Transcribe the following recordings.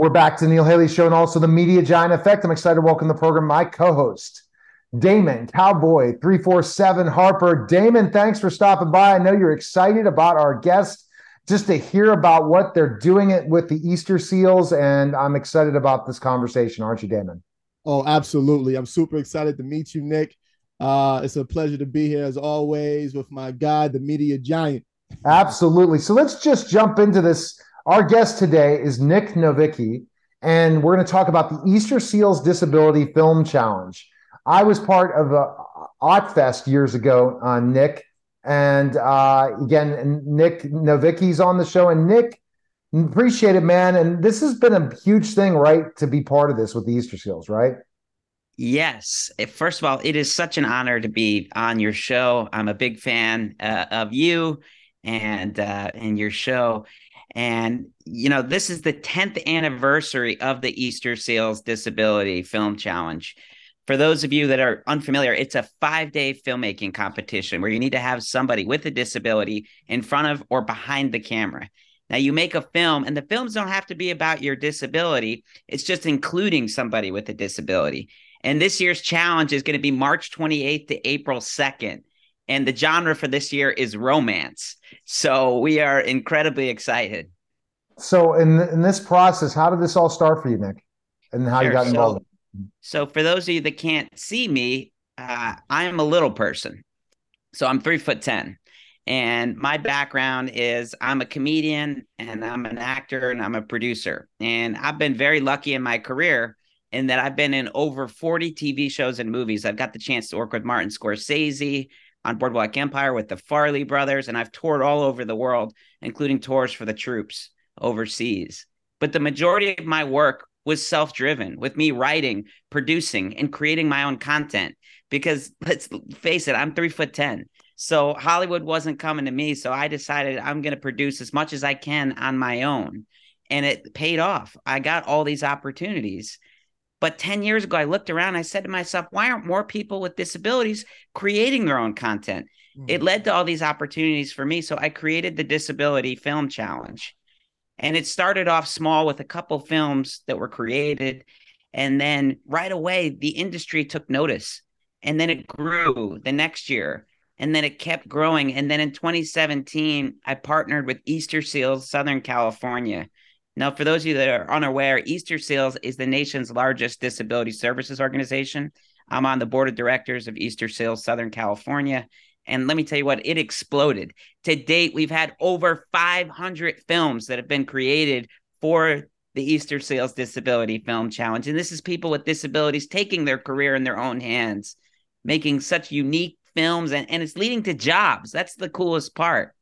We're back to Neil Haley Show and also the Media Giant Effect. I'm excited to welcome the program my co-host, Damon Cowboy 347 Harper. Damon, thanks for stopping by. I know you're excited about our guest just to hear about what they're doing it with the Easter seals. And I'm excited about this conversation, aren't you, Damon? Oh, absolutely. I'm super excited to meet you, Nic. Uh, it's a pleasure to be here as always with my guy, the media giant. Absolutely. So let's just jump into this our guest today is Nic Novicki, and we're going to talk about the Easter Seals Disability Film Challenge. I was part of a Ottfest years ago, uh, Nic, and uh, again, Nic Novicki's on the show, and Nic, appreciate it, man. And this has been a huge thing, right, to be part of this with the Easter Seals, right? Yes. First of all, it is such an honor to be on your show. I'm a big fan uh, of you and uh, and your show. And, you know, this is the 10th anniversary of the Easter Seals Disability Film Challenge. For those of you that are unfamiliar, it's a five day filmmaking competition where you need to have somebody with a disability in front of or behind the camera. Now, you make a film, and the films don't have to be about your disability, it's just including somebody with a disability. And this year's challenge is going to be March 28th to April 2nd and the genre for this year is romance. So we are incredibly excited. So in in this process, how did this all start for you, Nic, and how sure. you got involved? So, so, for those of you that can't see me, uh, I am a little person. So I'm three foot ten, and my background is I'm a comedian and I'm an actor and I'm a producer, and I've been very lucky in my career in that I've been in over 40 TV shows and movies. I've got the chance to work with Martin Scorsese, on Boardwalk Empire with the Farrelly brothers, and I've toured all over the world, including tours for the troops overseas. But the majority of my work was self driven with me writing, producing, and creating my own content. Because let's face it, I'm three foot 10. So Hollywood wasn't coming to me. So I decided I'm going to produce as much as I can on my own. And it paid off. I got all these opportunities. But 10 years ago, I looked around, I said to myself, why aren't more people with disabilities creating their own content? Mm-hmm. It led to all these opportunities for me. So I created the Disability Film Challenge. And it started off small with a couple films that were created. And then right away, the industry took notice. And then it grew the next year. And then it kept growing. And then in 2017, I partnered with Easter Seals Southern California now, for those of you that are unaware, Easter Seals is the nation's largest disability services organization. I'm on the board of directors of Easter Seals Southern California. And let me tell you what, it exploded. To date, we've had over 500 films that have been created for the Easter Seals Disability Film Challenge. And this is people with disabilities taking their career in their own hands, making such unique films, and, and it's leading to jobs. That's the coolest part.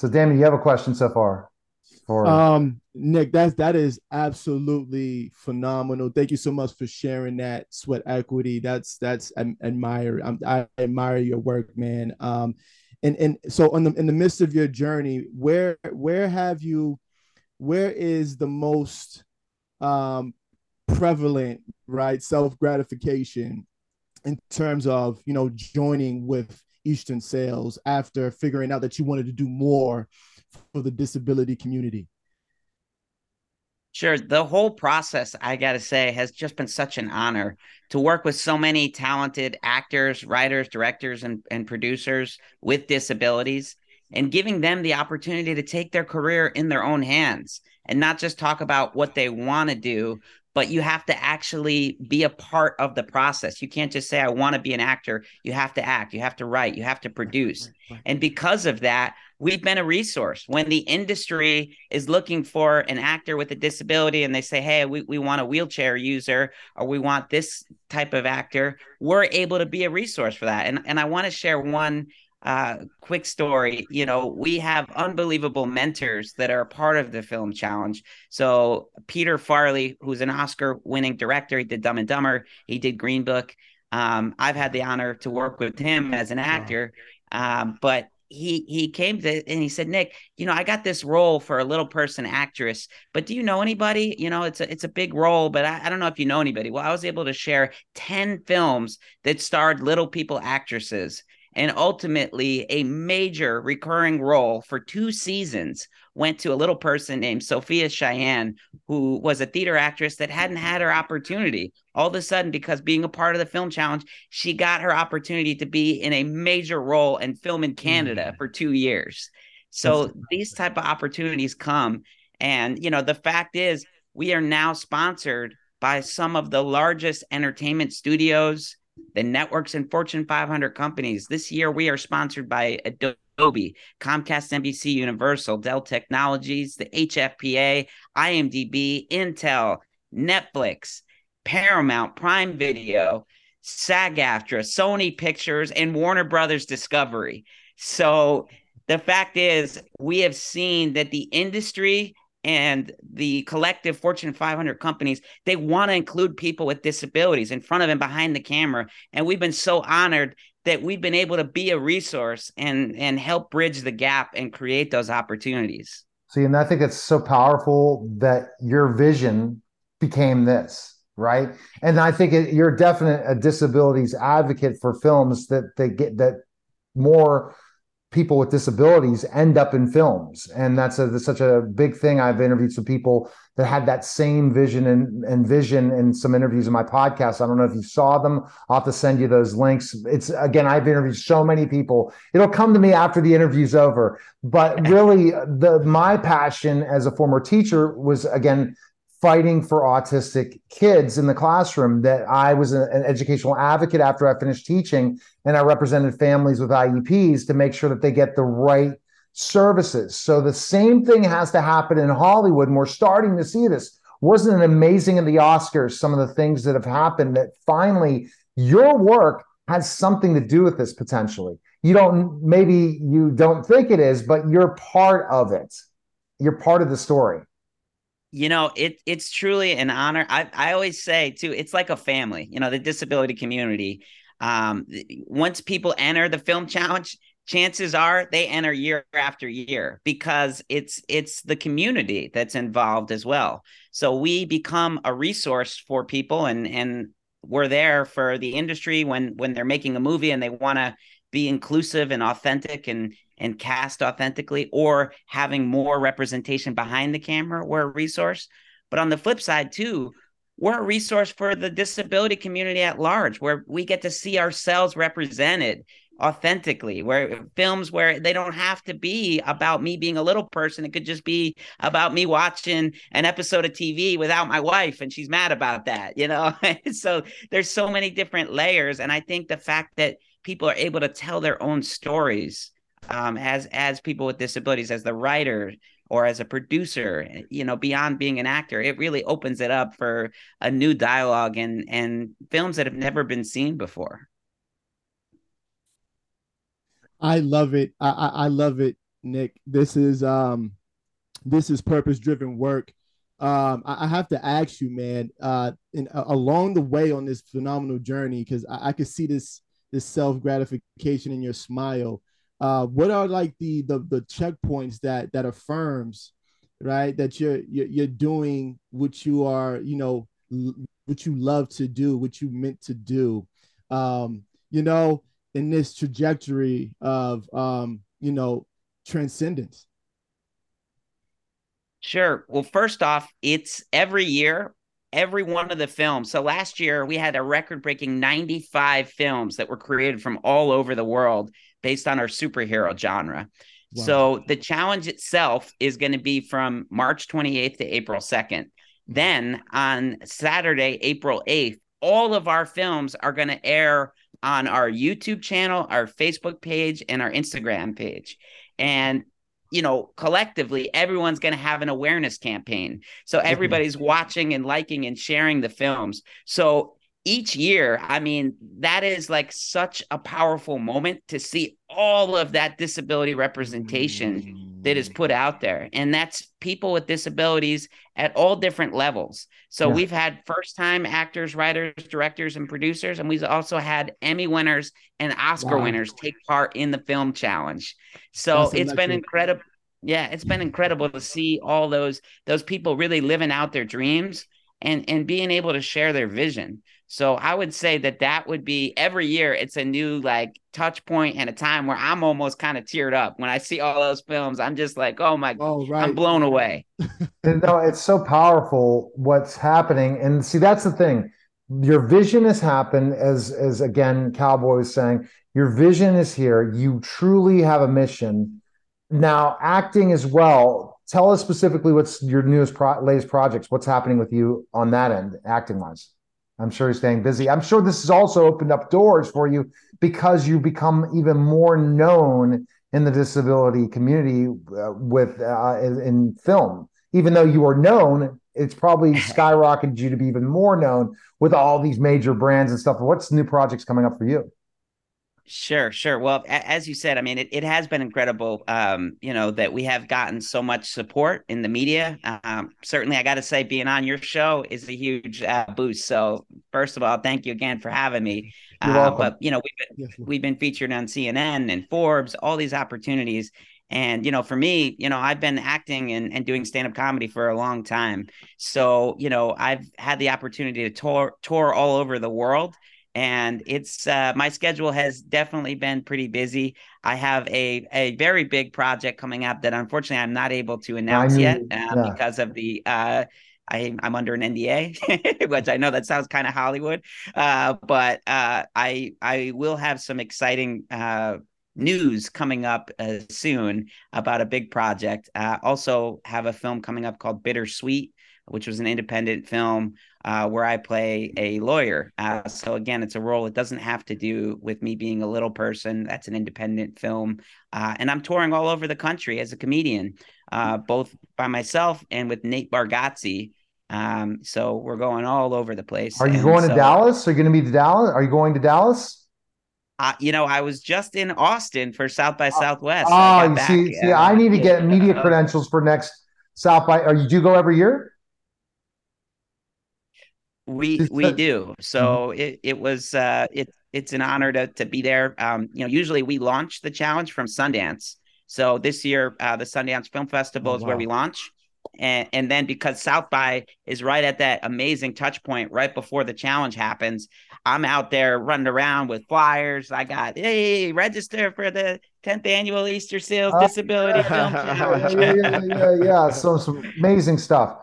So, Damon, you have a question so far? For um, Nick, that's that is absolutely phenomenal. Thank you so much for sharing that sweat equity. That's that's I admire. I'm, I admire your work, man. Um, and and so in the in the midst of your journey, where where have you, where is the most um prevalent right self gratification in terms of you know joining with Easter Seals after figuring out that you wanted to do more for the disability community? Sure. The whole process, I got to say, has just been such an honor to work with so many talented actors, writers, directors, and, and producers with disabilities and giving them the opportunity to take their career in their own hands and not just talk about what they want to do, but you have to actually be a part of the process. You can't just say, I want to be an actor. You have to act, you have to write, you have to produce. And because of that, we've been a resource. When the industry is looking for an actor with a disability and they say, hey, we, we want a wheelchair user or we want this type of actor, we're able to be a resource for that. And, and I want to share one uh, quick story you know we have unbelievable mentors that are part of the film challenge. So peter farrelly who's an oscar winning director he did dumb and dumber he did green book. Um, i've had the honor to work with him as an actor. Um, but he he came to and he said nic you know i got this role for a little person actress but do you know anybody? You know it's a it's a big role but I, I don't know if you know anybody. Well i was able to share 10 films that starred little people actresses And ultimately, a major recurring role for two seasons went to a little person named Sophia Cheyenne, who was a theater actress that hadn't had her opportunity. All of a sudden, because being a part of the film challenge, she got her opportunity to be in a major role in film in Canada mm. for two years. So these type of opportunities come. And you know, the fact is we are now sponsored by some of the largest entertainment studios, the networks and Fortune 500 companies. This year, we are sponsored by Adobe, Comcast, NBC, Universal, Dell Technologies, the HFPA, IMDb, Intel, Netflix, Paramount, Prime Video, SAG AFTRA, Sony Pictures, and Warner Brothers Discovery. So the fact is, we have seen that the industry and the collective Fortune 500 companies, they want to include people with disabilities in front of and behind the camera. And we've been so honored that we've been able to be a resource and and help bridge the gap and create those opportunities. See, and I think it's so powerful that your vision became this, right? And I think it, you're definite a disabilities advocate for films that they get that more people with disabilities end up in films. And that's, a, that's such a big thing. I've interviewed some people that had that same vision and, and vision in some interviews in my podcast. I don't know if you saw them. I'll have to send you those links. It's again i've interviewed so many people. It'll come to me after the interview's over. But really the my passion as a former teacher was again fighting for autistic kids in the classroom that I was a, an educational advocate after I finished teaching and I represented families with IEPs to make sure that they get the right services. So the same thing has to happen in Hollywood and we're starting to see this. Wasn't it amazing in the Oscars some of the things that have happened that finally your work has something to do with this potentially. You don't maybe you don't think it is, but you're part of it. You're part of the story you know it it's truly an honor. I i always say too it's like a family you know the disability community. Um once people enter the film challenge chances are they enter year after year because it's it's the community that's involved as well. So we become a resource for people and and we're there for the industry when when they're making a movie and they want to be inclusive and authentic and and cast authentically or having more representation behind the camera we're a resource. But on the flip side too we're a resource for the disability community at large where we get to see ourselves represented authentically where films where they don't have to be about me being a little person. It could just be about me watching an episode of TV without my wife and she's mad about that you know? So there's so many different layers and i think the fact that people are able to tell their own stories um, as as people with disabilities, as the writer or as a producer, you know, beyond being an actor, it really opens it up for a new dialogue and and films that have never been seen before. I love it. I, I, I love it, Nic. This is um this is purpose driven work. Um, I, I, have to ask you, man, uh, in, uh, along the way on this phenomenal journey, because I, I could see this this self gratification in your smile. Uh, what are like the, the the checkpoints that that affirms, right, that you're you're, doing what you are, you know, what you love to do, what you meant to do, um, you know, in this trajectory of um, you know, transcendence. Sure. Well, first off, it's every year every one of the films. So last year we had a record breaking 95 films that were created from all over the world based on our superhero genre. Wow. So the challenge itself is going to be from March 28th to April 2nd. Then on Saturday, April 8th, all of our films are going to air on our YouTube channel, our Facebook page, and our Instagram page. And you know, collectively, everyone's going to have an awareness campaign. So everybody's watching and liking and sharing the films. So each year, I mean, that is like such a powerful moment to see all of that disability representation mm. That is put out there. And that's people with disabilities at all different levels. So yeah. we've had first time actors, writers, directors, and producers. And we've also had Emmy winners and Oscar wow. winners take part in the film challenge. So it's been incredible. Yeah, it's been incredible to see all those those people really living out their dreams and and being able to share their vision. So I would say that that would be every year. It's a new like touch point and a time where I'm almost kind of teared up when I see all those films. I'm just like, oh my, oh, right. I'm blown away. no, it's so powerful what's happening, and see that's the thing. Your vision has happened, as as again, Cowboy was saying. Your vision is here. You truly have a mission. Now, acting as well. Tell us specifically what's your newest pro- latest projects. What's happening with you on that end, acting wise? I'm sure you're staying busy. I'm sure this has also opened up doors for you because you become even more known in the disability community uh, with uh, in, film. Even though you are known, it's probably skyrocketed you to be even more known with all these major brands and stuff. What's new projects coming up for you? Sure, sure. Well, as you said, I mean, it, it has been incredible, um, you know, that we have gotten so much support in the media. Um, certainly, I got to say, being on your show is a huge uh, boost. So, first of all, thank you again for having me. Uh, but, you know, we've been, yes, we've been featured on CNN and Forbes, all these opportunities. And, you know, for me, you know, I've been acting and, and doing stand up comedy for a long time. So, you know, I've had the opportunity to tour, tour all over the world and it's uh, my schedule has definitely been pretty busy. I have a a very big project coming up that unfortunately I'm not able to announce yet um, yeah. because of the uh, I, am under an NDA, which I know that sounds kind of Hollywood, uh, but uh, I I will have some exciting uh, news coming up uh, soon about a big project. Uh, also have a film coming up called Bittersweet, which was an independent film uh, where I play a lawyer. Uh, so again, it's a role. It doesn't have to do with me being a little person. That's an independent film, uh, and I'm touring all over the country as a comedian, uh, both by myself and with Nate Bargatze. Um, so we're going all over the place. Are you going so, to Dallas? Are you going to be to Dallas? Are you going to Dallas? Uh, you know, I was just in Austin for South by Southwest. Oh, you see, see, I need to get media credentials for next South by. Are you do go every year? We we do. So mm-hmm. it it was uh it it's an honor to to be there. Um, you know, usually we launch the challenge from Sundance. So this year, uh, the Sundance Film Festival oh, is wow. where we launch. And, and then because South by is right at that amazing touch point right before the challenge happens, I'm out there running around with flyers. I got, hey, register for the 10th annual Easter Seals uh, Disability Film Challenge. yeah, yeah, yeah, yeah. So some amazing stuff.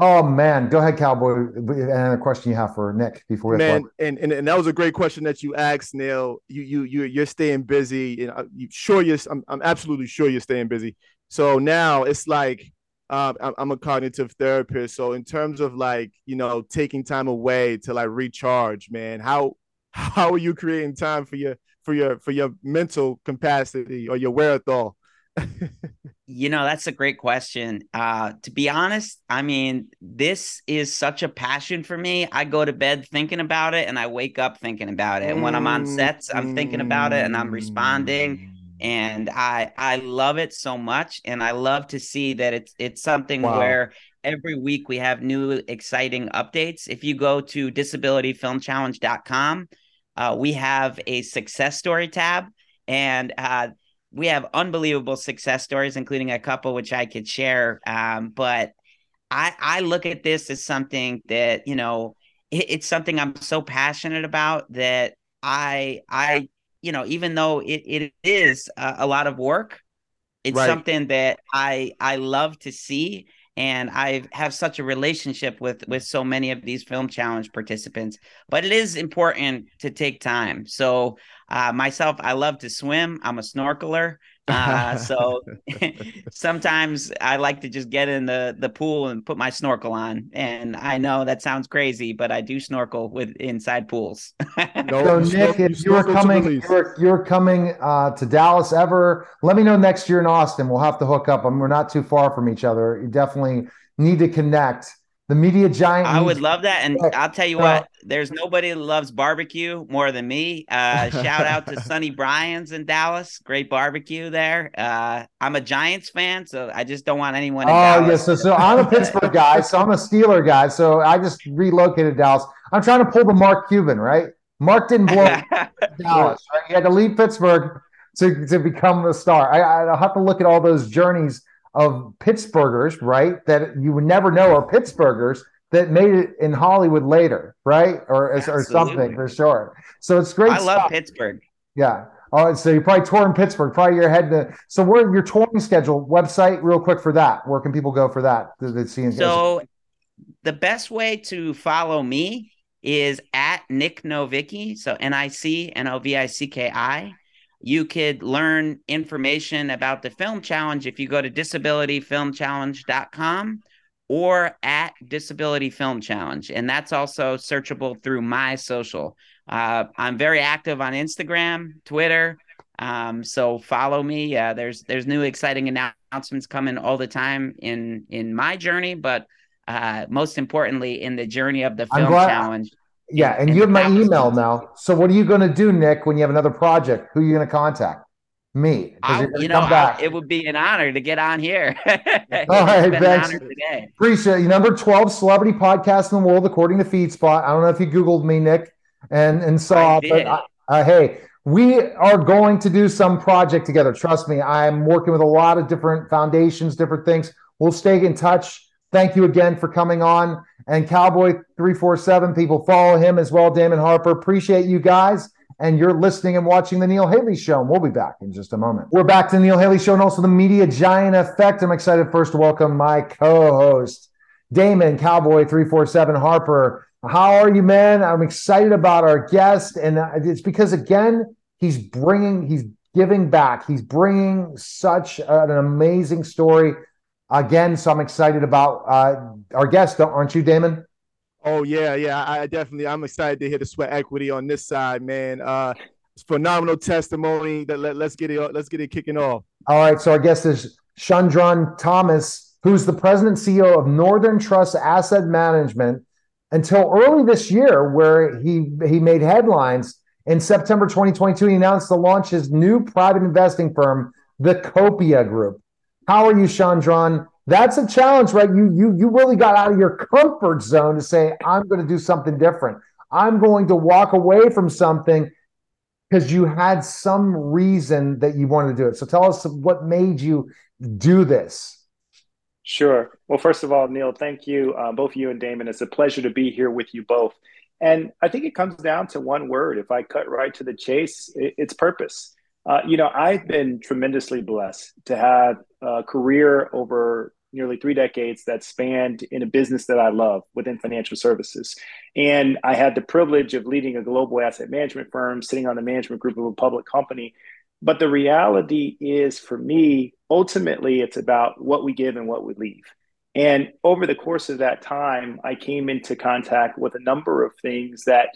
Oh man, go ahead, Cowboy. And a question you have for Nic before we man, and, and and that was a great question that you asked, Neil. You you you you're staying busy, and you sure you're. I'm I'm absolutely sure you're staying busy. So now it's like um, I'm a cognitive therapist. So in terms of like you know taking time away to like recharge, man, how how are you creating time for your for your for your mental capacity or your wherewithal? you know, that's a great question. Uh, to be honest, I mean, this is such a passion for me. I go to bed thinking about it and I wake up thinking about it. And when I'm on sets, I'm thinking about it and I'm responding. And I I love it so much. And I love to see that it's it's something wow. where every week we have new exciting updates. If you go to disabilityfilmchallenge.com, uh, we have a success story tab. And uh, we have unbelievable success stories, including a couple which I could share. Um, but I I look at this as something that you know it, it's something I'm so passionate about that I I you know even though it, it is a, a lot of work, it's right. something that I I love to see and I have such a relationship with with so many of these film challenge participants. But it is important to take time. So uh, myself, I love to swim. I'm a snorkeler. Uh, so sometimes I like to just get in the, the pool and put my snorkel on. And I know that sounds crazy, but I do snorkel with inside pools. no, so Nic, if you're coming, you're, you're coming uh, to Dallas ever, let me know next year in Austin. We'll have to hook up. I mean, we're not too far from each other. You definitely need to connect the media giant. I would love that, and I'll tell you what. There's nobody that loves barbecue more than me. Uh, shout out to Sonny Bryan's in Dallas. Great barbecue there. Uh, I'm a Giants fan, so I just don't want anyone. oh Dallas. yes, so, so I'm a Pittsburgh guy, so I'm a Steeler guy. So I just relocated Dallas. I'm trying to pull the Mark Cuban, right? Mark didn't blow Dallas. Right? He had to leave Pittsburgh to, to become a star. I, I have to look at all those journeys of Pittsburghers, right? That you would never know are Pittsburghers that made it in Hollywood later, right? Or or something for sure. So it's great. I stuff. love Pittsburgh. Yeah. Oh, so you probably tour in Pittsburgh. Probably you're head to. So where your touring schedule website real quick for that? Where can people go for that? So the best way to follow me is at Nic Novicki. So N I C N O V I C K I. You could learn information about the film challenge if you go to disabilityfilmchallenge.com or at Disability Film Challenge. And that's also searchable through my social. Uh, I'm very active on Instagram, Twitter. Um, so follow me. Uh, there's there's new exciting announcements coming all the time in in my journey, but uh, most importantly in the journey of the film challenge. Yeah, and, and you have my email now. So what are you going to do, Nic, when you have another project? Who are you going to contact? Me. you know, it would be an honor to get on here. All right, thanks. Appreciate you. Number 12 celebrity podcast in the world, according to FeedSpot. I don't know if you Googled me, Nic, and, and saw, but I, uh, hey, we are going to do some project together. Trust me, I'm working with a lot of different foundations, different things. We'll stay in touch. Thank you again for coming on. And Cowboy347, people follow him as well, Damon Harper. Appreciate you guys. And you're listening and watching the Neil Haley Show. And we'll be back in just a moment. We're back to the Neil Haley Show and also the Media Giant Effect. I'm excited first to welcome my co host, Damon Cowboy347 Harper. How are you, man? I'm excited about our guest. And it's because, again, he's bringing, he's giving back. He's bringing such an amazing story again. So I'm excited about uh, our guest, aren't you, Damon? Oh yeah, yeah. I definitely I'm excited to hear the sweat equity on this side, man. Uh phenomenal testimony. That let, let's get it let's get it kicking off. All right. So our guest is Shundrawn Thomas, who's the president CEO of Northern Trust Asset Management until early this year, where he he made headlines. In September 2022, he announced to launch his new private investing firm, the Copia Group. How are you, Shundrawn? That's a challenge, right? You you you really got out of your comfort zone to say, I'm going to do something different. I'm going to walk away from something because you had some reason that you wanted to do it. So tell us what made you do this. Sure. Well, first of all, Neil, thank you, uh, both you and Damon. It's a pleasure to be here with you both. And I think it comes down to one word. If I cut right to the chase, it's purpose. Uh, you know, I've been tremendously blessed to have a career over nearly three decades that spanned in a business that I love within financial services. And I had the privilege of leading a global asset management firm, sitting on the management group of a public company. But the reality is for me, ultimately, it's about what we give and what we leave. And over the course of that time, I came into contact with a number of things that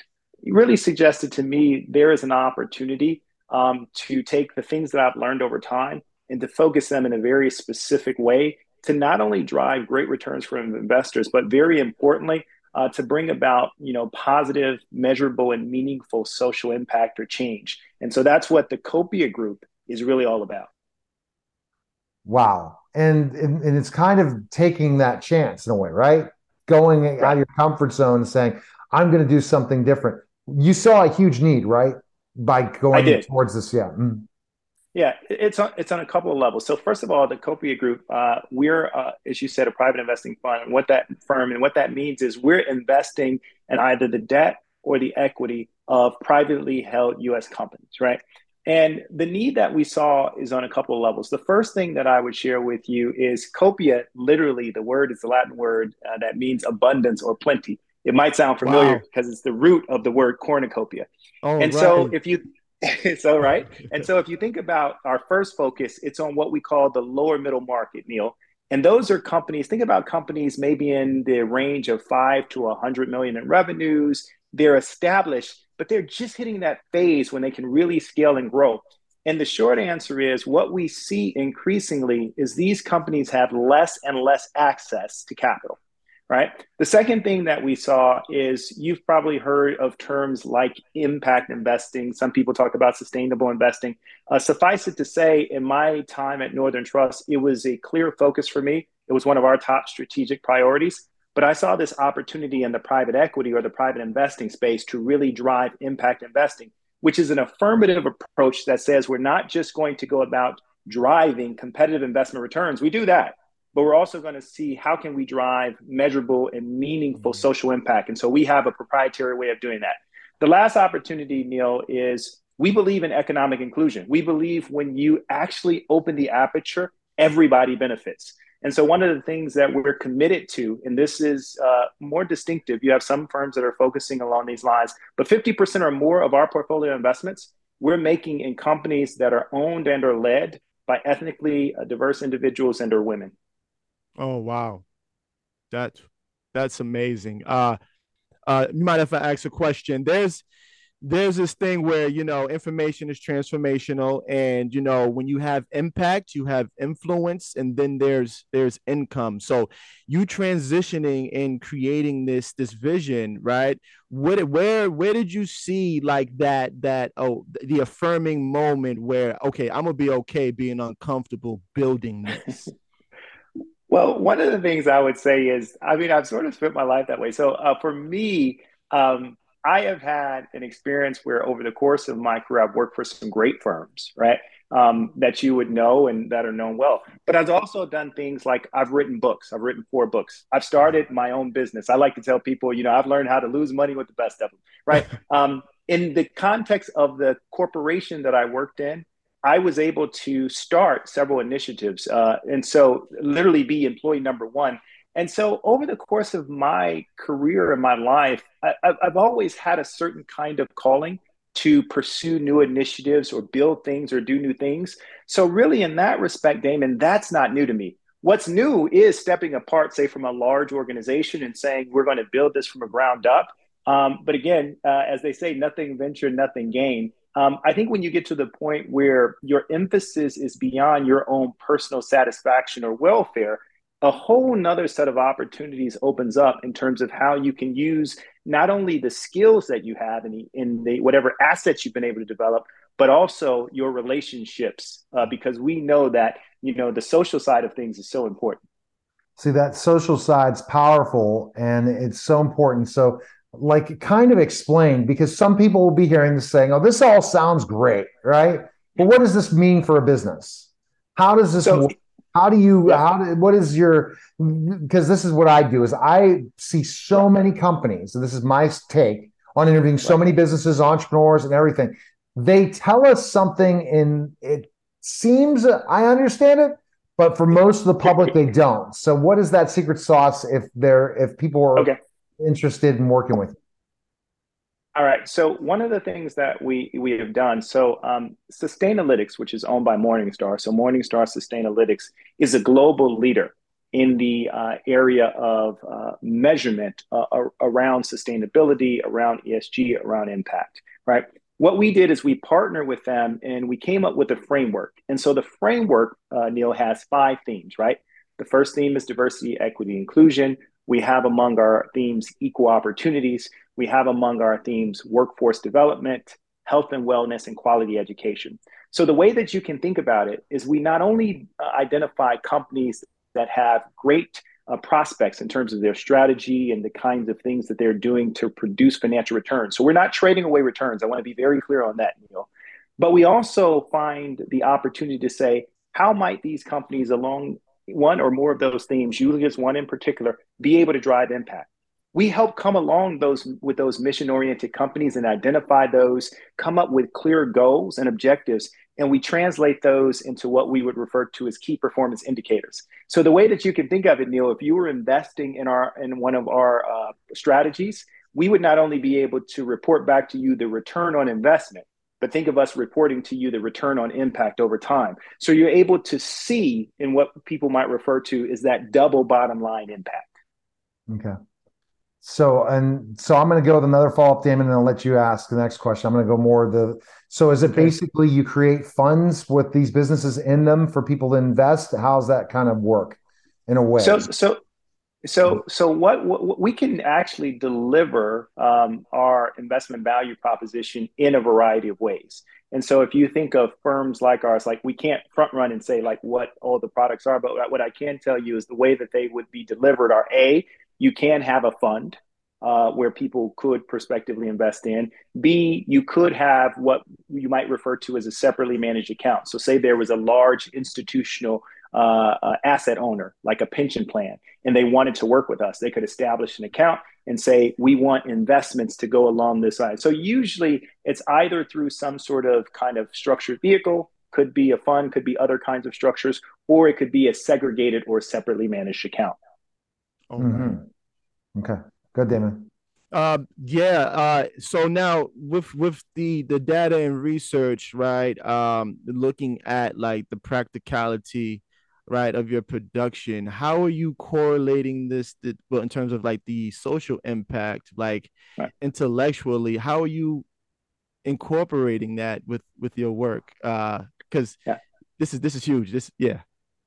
really suggested to me there is an opportunity um, to take the things that I've learned over time and to focus them in a very specific way to not only drive great returns for investors, but very importantly, uh, to bring about you know positive, measurable, and meaningful social impact or change. And so that's what the Copia Group is really all about. Wow, and and, and it's kind of taking that chance in a way, right? Going right. out of your comfort zone and saying, "I'm going to do something different." You saw a huge need, right? By going towards this. Yeah. Mm. Yeah, it's on it's on a couple of levels. So first of all, the Copia Group, uh, we're uh, as you said, a private investing fund. And what that firm and what that means is we're investing in either the debt or the equity of privately held U.S. companies, right? And the need that we saw is on a couple of levels. The first thing that I would share with you is copia. Literally, the word is the Latin word uh, that means abundance or plenty. It might sound familiar wow. because it's the root of the word cornucopia. Oh, and right. so if you so right. And so if you think about our first focus, it's on what we call the lower middle market, Neil. And those are companies, think about companies maybe in the range of five to a hundred million in revenues. They're established, but they're just hitting that phase when they can really scale and grow. And the short answer is what we see increasingly is these companies have less and less access to capital right? The second thing that we saw is you've probably heard of terms like impact investing. Some people talk about sustainable investing. Uh, suffice it to say, in my time at Northern Trust, it was a clear focus for me. It was one of our top strategic priorities. But I saw this opportunity in the private equity or the private investing space to really drive impact investing, which is an affirmative approach that says we're not just going to go about driving competitive investment returns. We do that but we're also going to see how can we drive measurable and meaningful mm-hmm. social impact. And so we have a proprietary way of doing that. The last opportunity, Neil, is we believe in economic inclusion. We believe when you actually open the aperture, everybody benefits. And so, one of the things that we're committed to, and this is uh, more distinctive, you have some firms that are focusing along these lines, but 50% or more of our portfolio investments we're making in companies that are owned and are led by ethnically diverse individuals and or women. Oh wow, that's that's amazing. Uh, uh, you might have to ask a question. There's there's this thing where you know information is transformational and you know when you have impact you have influence and then there's there's income so you transitioning and creating this this vision right what where where did you see like that that oh the affirming moment where okay i'm gonna be okay being uncomfortable building this well one of the things i would say is i mean i've sort of spent my life that way so uh, for me um, I have had an experience where over the course of my career, I've worked for some great firms, right? Um, that you would know and that are known well. But I've also done things like I've written books. I've written four books. I've started my own business. I like to tell people, you know, I've learned how to lose money with the best of them, right? um, in the context of the corporation that I worked in, I was able to start several initiatives. Uh, and so, literally, be employee number one and so, over the course of my career and my life, I, have always had a certain kind of calling to pursue new initiatives or build things or do new things. So, really, in that respect, Damon, that's not new to me. What's new is stepping apart, say, from a large organization and saying, we're going to build this from a ground up. Um, but again, uh, as they say, nothing venture, nothing gain. Um, I think when you get to the point where your emphasis is beyond your own personal satisfaction or welfare, a whole nother set of opportunities opens up in terms of how you can use not only the skills that you have in, the, in the whatever assets you've been able to develop but also your relationships uh, because we know that you know the social side of things is so important. See that social side's powerful and it's so important. So like kind of explain because some people will be hearing this saying oh this all sounds great right but what does this mean for a business how does this so, work? How do you, how do, what is your, because this is what I do is I see so many companies, and this is my take on interviewing so many businesses, entrepreneurs and everything. They tell us something and it seems, I understand it, but for most of the public, they don't. So what is that secret sauce if they're, if people are okay. Interested in working with? All right. So one of the things that we we have done, so um, Sustainalytics, which is owned by Morningstar, so Morningstar Sustainalytics is a global leader in the uh, area of uh, measurement uh, around sustainability, around ESG, around impact. Right. What we did is we partnered with them and we came up with a framework. And so the framework, uh, Neil, has five themes. Right. The first theme is diversity, equity, inclusion. We have among our themes equal opportunities. We have among our themes workforce development, health and wellness, and quality education. So, the way that you can think about it is we not only uh, identify companies that have great uh, prospects in terms of their strategy and the kinds of things that they're doing to produce financial returns. So, we're not trading away returns. I want to be very clear on that, Neil. But we also find the opportunity to say, how might these companies along one or more of those themes, usually just one in particular, be able to drive impact? we help come along those with those mission oriented companies and identify those come up with clear goals and objectives and we translate those into what we would refer to as key performance indicators so the way that you can think of it neil if you were investing in our in one of our uh, strategies we would not only be able to report back to you the return on investment but think of us reporting to you the return on impact over time so you're able to see in what people might refer to is that double bottom line impact okay so and so I'm going to go with another follow up, Damon, and I'll let you ask the next question. I'm going to go more the. So is it basically you create funds with these businesses in them for people to invest? How's that kind of work in a way? So so so so what, what we can actually deliver um, our investment value proposition in a variety of ways. And so if you think of firms like ours, like we can't front run and say like what all the products are, but what I can tell you is the way that they would be delivered are a you can have a fund uh, where people could prospectively invest in. B, you could have what you might refer to as a separately managed account. So, say there was a large institutional uh, uh, asset owner, like a pension plan, and they wanted to work with us, they could establish an account and say, we want investments to go along this side. So usually it's either through some sort of kind of structured vehicle, could be a fund, could be other kinds of structures, or it could be a segregated or separately managed account. Okay. Mm-hmm. Okay. Good, Damon. Uh, yeah. Uh, so now with with the the data and research, right? Um, looking at like the practicality, right, of your production. How are you correlating this? Well, in terms of like the social impact, like right. intellectually, how are you incorporating that with with your work? Uh, because yeah. this is this is huge. This yeah.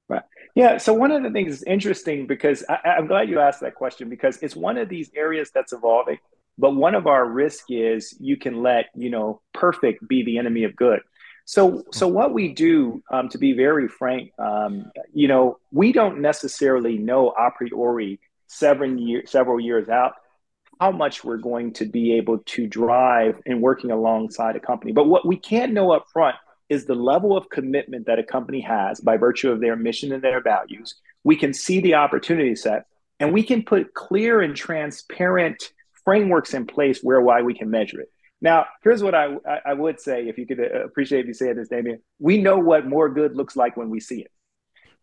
Right. Yeah. So one of the things is interesting because I, am glad you asked that question because it's one of these areas that's evolving. But one of our risk is you can let you know perfect be the enemy of good. So so what we do, um, to be very frank, um, you know, we don't necessarily know a priori seven years several years out how much we're going to be able to drive in working alongside a company. But what we can know up front is the level of commitment that a company has by virtue of their mission and their values. We can see the opportunity set and we can put clear and transparent frameworks in place whereby we can measure it. Now, here's what I, I would say, if you could uh, appreciate if you say this, Damien. We know what more good looks like when we see it.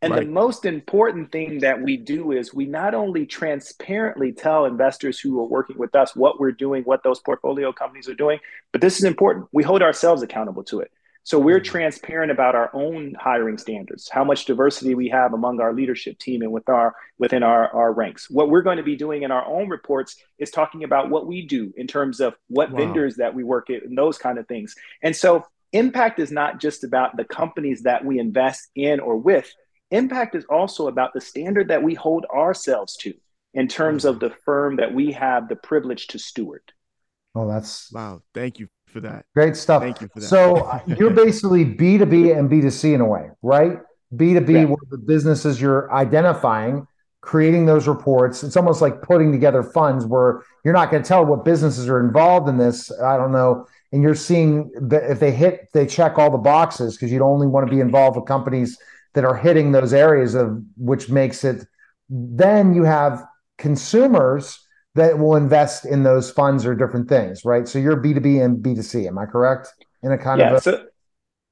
And right. the most important thing that we do is we not only transparently tell investors who are working with us what we're doing, what those portfolio companies are doing, but this is important. We hold ourselves accountable to it. So we're mm-hmm. transparent about our own hiring standards, how much diversity we have among our leadership team and with our within our, our ranks. What we're going to be doing in our own reports is talking about what we do in terms of what wow. vendors that we work at and those kind of things. And so impact is not just about the companies that we invest in or with. Impact is also about the standard that we hold ourselves to in terms of mm-hmm. the firm that we have the privilege to steward. Oh, that's wow. Thank you for that. Great stuff. Thank you for that. So uh, you're basically B2B and B2C in a way, right? B2B, yeah. where the businesses you're identifying, creating those reports. It's almost like putting together funds where you're not going to tell what businesses are involved in this. I don't know. And you're seeing that if they hit, they check all the boxes because you'd only want to be involved with companies that are hitting those areas of which makes it. Then you have consumers that will invest in those funds or different things, right? So you're B2B and B2C, am I correct? In a kind yeah, of a- so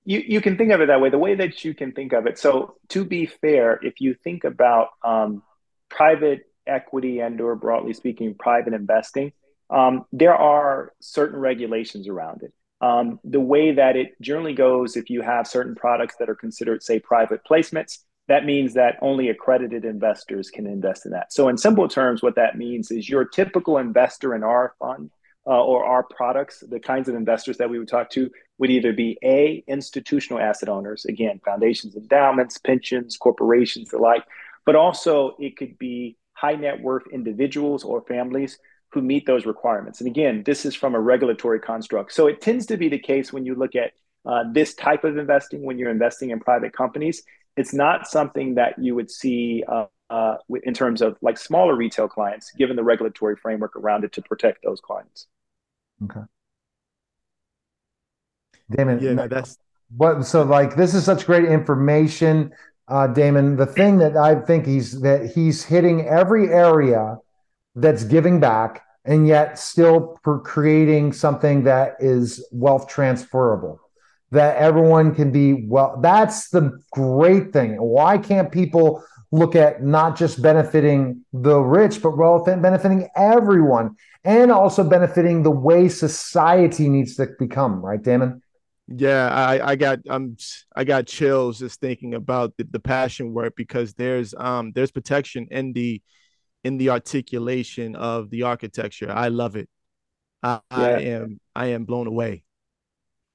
you, you can think of it that way. The way that you can think of it. So to be fair, if you think about um, private equity and or broadly speaking, private investing, um, there are certain regulations around it. Um, the way that it generally goes, if you have certain products that are considered, say, private placements, that means that only accredited investors can invest in that. So, in simple terms, what that means is your typical investor in our fund uh, or our products, the kinds of investors that we would talk to would either be A, institutional asset owners, again, foundations, endowments, pensions, corporations, the like, but also it could be high net worth individuals or families who meet those requirements. And again, this is from a regulatory construct. So, it tends to be the case when you look at uh, this type of investing when you're investing in private companies it's not something that you would see uh, uh, in terms of like smaller retail clients, given the regulatory framework around it to protect those clients. Okay. Damon, yeah, that's what. So, like, this is such great information, uh, Damon. The thing that I think he's that he's hitting every area that's giving back, and yet still creating something that is wealth transferable that everyone can be well. That's the great thing. Why can't people look at not just benefiting the rich, but well, benefiting everyone and also benefiting the way society needs to become, right, Damon? Yeah, I, I got um I got chills just thinking about the, the passion work because there's um there's protection in the in the articulation of the architecture. I love it. I, yeah. I am I am blown away.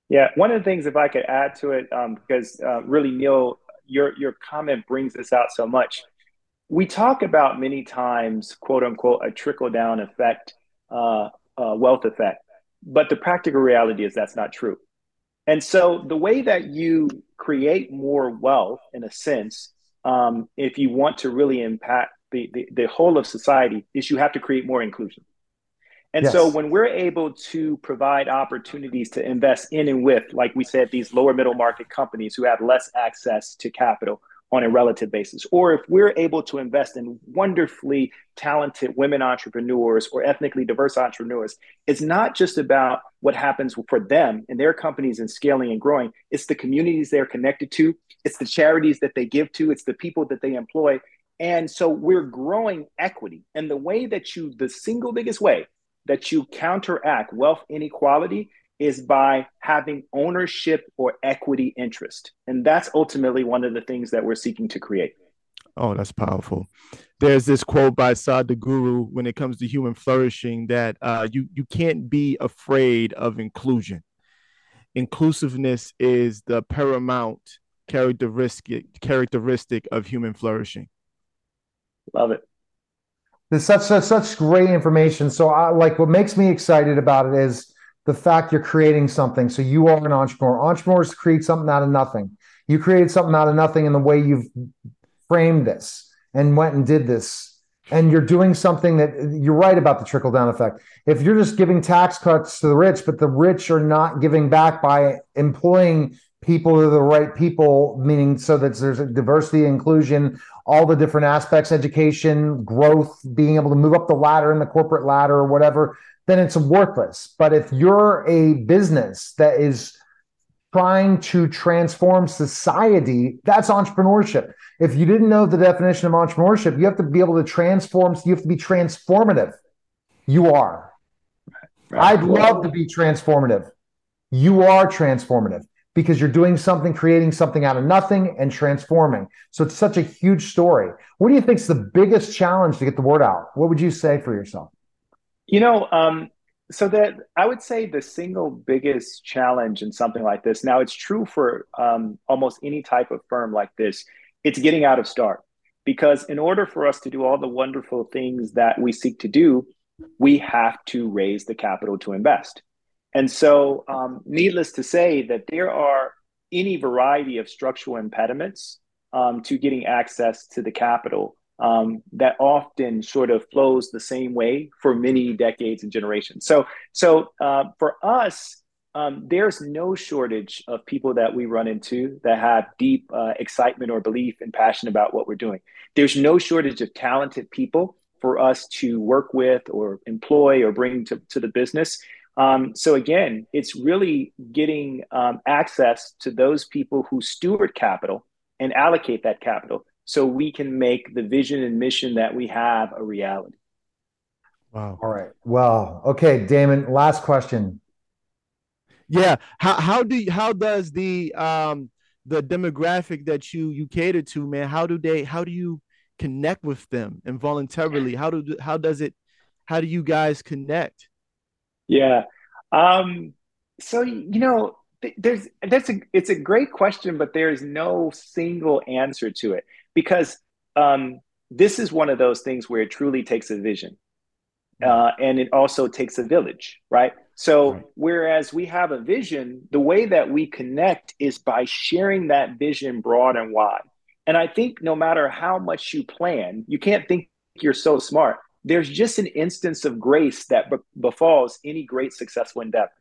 Yeah, one of the things, if I could add to it, um, because uh, really, Neil, your your comment brings this out so much. We talk about many times, quote unquote, a trickle down effect, uh, uh, wealth effect, but the practical reality is that's not true. And so, the way that you create more wealth, in a sense, um, if you want to really impact the, the, the whole of society, is you have to create more inclusion. And yes. so when we're able to provide opportunities to invest in and with, like we said, these lower middle market companies who have less access to capital, on a relative basis, or if we're able to invest in wonderfully talented women entrepreneurs or ethnically diverse entrepreneurs, it's not just about what happens for them and their companies and scaling and growing. It's the communities they're connected to, it's the charities that they give to, it's the people that they employ. And so we're growing equity. And the way that you, the single biggest way that you counteract wealth inequality is by having ownership or equity interest. And that's ultimately one of the things that we're seeking to create. Oh, that's powerful. There's this quote by Sadhguru when it comes to human flourishing that uh, you you can't be afraid of inclusion. Inclusiveness is the paramount characteristic characteristic of human flourishing. Love it. There's such such such great information. So I like what makes me excited about it is the fact you're creating something. So you are an entrepreneur. Entrepreneurs create something out of nothing. You created something out of nothing in the way you've framed this and went and did this. And you're doing something that you're right about the trickle down effect. If you're just giving tax cuts to the rich, but the rich are not giving back by employing people are the right people, meaning so that there's a diversity, inclusion, all the different aspects, education, growth, being able to move up the ladder in the corporate ladder or whatever, then it's worthless. But if you're a business that is trying to transform society, that's entrepreneurship. If you didn't know the definition of entrepreneurship, you have to be able to transform, you have to be transformative. You are. Right. I'd love to be transformative. You are transformative because you're doing something, creating something out of nothing and transforming. So it's such a huge story. What do you think is the biggest challenge to get the word out? What would you say for yourself? You know, um, so that I would say the single biggest challenge in something like this. Now, it's true for um, almost any type of firm like this. It's getting out of start because in order for us to do all the wonderful things that we seek to do, we have to raise the capital to invest. And so, um, needless to say, that there are any variety of structural impediments um, to getting access to the capital um, that often sort of flows the same way for many decades and generations. So, so uh, for us, um, there's no shortage of people that we run into that have deep uh, excitement or belief and passion about what we're doing. There's no shortage of talented people for us to work with or employ or bring to, to the business. Um, so again, it's really getting um, access to those people who steward capital and allocate that capital so we can make the vision and mission that we have a reality. Wow. All right. Well, okay, Damon, last question. Yeah. How how do you, how does the um the demographic that you you cater to, man, how do they how do you connect with them involuntarily? How do how does it how do you guys connect? Yeah. Um so you know, there's that's a it's a great question, but there's no single answer to it because um, this is one of those things where it truly takes a vision uh, and it also takes a village right so right. whereas we have a vision the way that we connect is by sharing that vision broad and wide and i think no matter how much you plan you can't think you're so smart there's just an instance of grace that be- befalls any great successful endeavor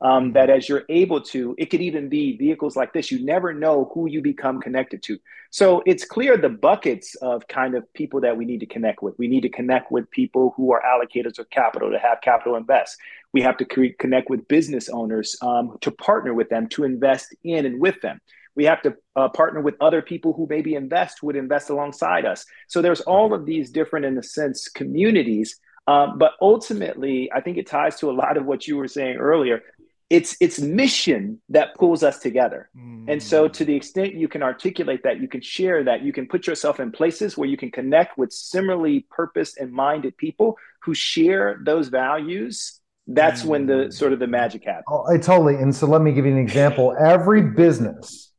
um, that as you're able to, it could even be vehicles like this. You never know who you become connected to. So it's clear the buckets of kind of people that we need to connect with. We need to connect with people who are allocators of capital to have capital invest. We have to connect with business owners um, to partner with them to invest in and with them. We have to uh, partner with other people who maybe invest would invest alongside us. So there's all of these different, in a sense, communities um, but ultimately, I think it ties to a lot of what you were saying earlier it's it's mission that pulls us together mm. and so to the extent you can articulate that you can share that you can put yourself in places where you can connect with similarly purposed and minded people who share those values that's when the mm. sort of the magic happens oh, I totally and so let me give you an example every business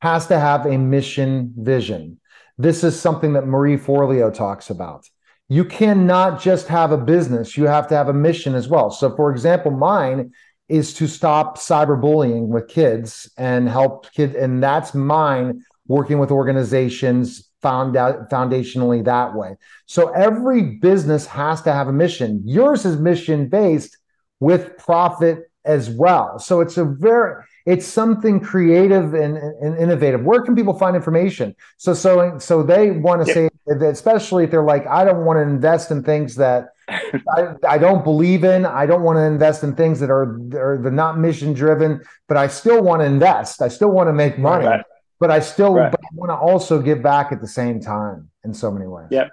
has to have a mission vision this is something that marie forleo talks about you cannot just have a business you have to have a mission as well so for example mine is to stop cyberbullying with kids and help kids. And that's mine working with organizations found out foundationally that way. So every business has to have a mission. Yours is mission based with profit as well. So it's a very It's something creative and, and innovative. Where can people find information? So so so they want to say, especially if they're like, I don't want to invest in things that I, I, don't believe in. I don't want to invest in things that are are they're not mission driven, but I still want to invest. I still want to make money, right. but I still right. but I want to also give back at the same time in so many ways. Yep.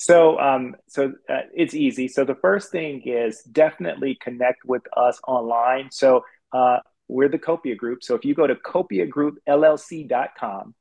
So, um, so uh, it's easy. So the first thing is definitely connect with us online. So uh, we're the Copia Group. So if you go to copiagroupllc.com,